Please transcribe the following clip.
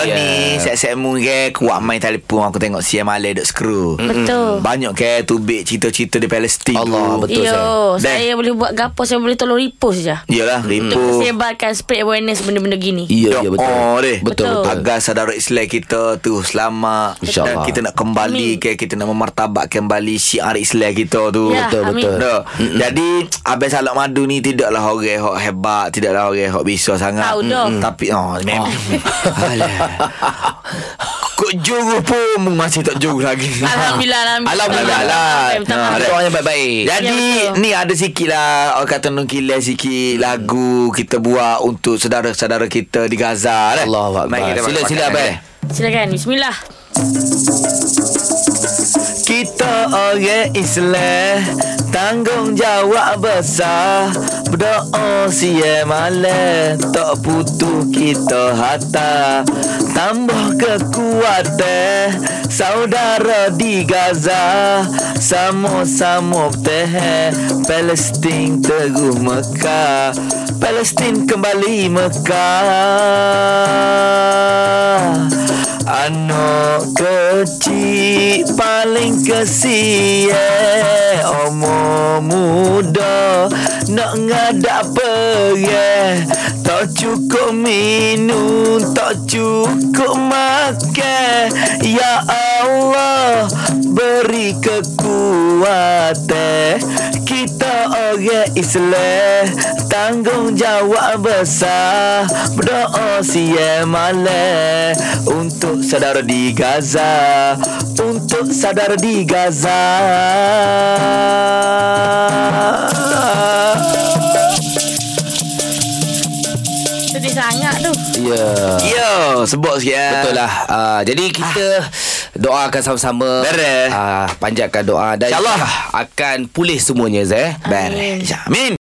Lah Ya. Set-set mu ke Kuat main telefon Aku tengok siam malay Duk screw Betul. Banyak ke Tubik cerita-cerita di Palestin Allah, tu. betul. Yo, Dan- saya boleh buat gapo saya boleh tolong repost je. Yalah Untuk Ripu sebarkan spread awareness benda-benda gini. Ya, ya betul. Oh, deh. Betul, Betul. betul. Agar saudara Islam kita tu selamat InsyaAllah. Dan kita nak kembali Amin. ke Kita nak memartabatkan kembali syiar Islam kita tu Ya, Betul, betul. Tak. Jadi Abang Salak Madu ni Tidaklah orang yang hebat Tidaklah orang yang bisa sangat Tahu dah. Tapi oh, memang Alah. Kok juru pun Masih tak juru lagi Alhamdulillah, alhamdulillah. Alhamdulillah lah. Betul, Ha, betul. Doanya baik-baik. Jadi Ya, ni ada sikit lah Orang kata nungkilan sikit Lagu kita buat Untuk saudara-saudara kita di Gaza lah. Allah Mari kita Sila, pakai- sila, Abang. Silakan. Bismillah. Kita orang Islam Tanggungjawab besar Berdoa siya malam Tak putus kita harta Tambah kekuatan. Saudara di Gaza Sama-sama bertahan Palestin teguh Mekah. Palestin kembali Mekah. Anak kecil paling kesian. Omong muda nak ngadak pergi Tak cukup minum, tak cukup makan. Ya Allah beri kekuatan. Kita orang Islam Tanggungjawab besar. Berdoa siang malam Untuk saudara di Gaza. Untuk saudara di Gaza Sedih sangat tu. Ya. Yo, sebut sikit ya. Betul lah. Uh, jadi kita doakan sama-sama. Beres. Uh, panjatkan doa dan InsyaAllah. akan pulih semuanya Zeh. Beres. Amin.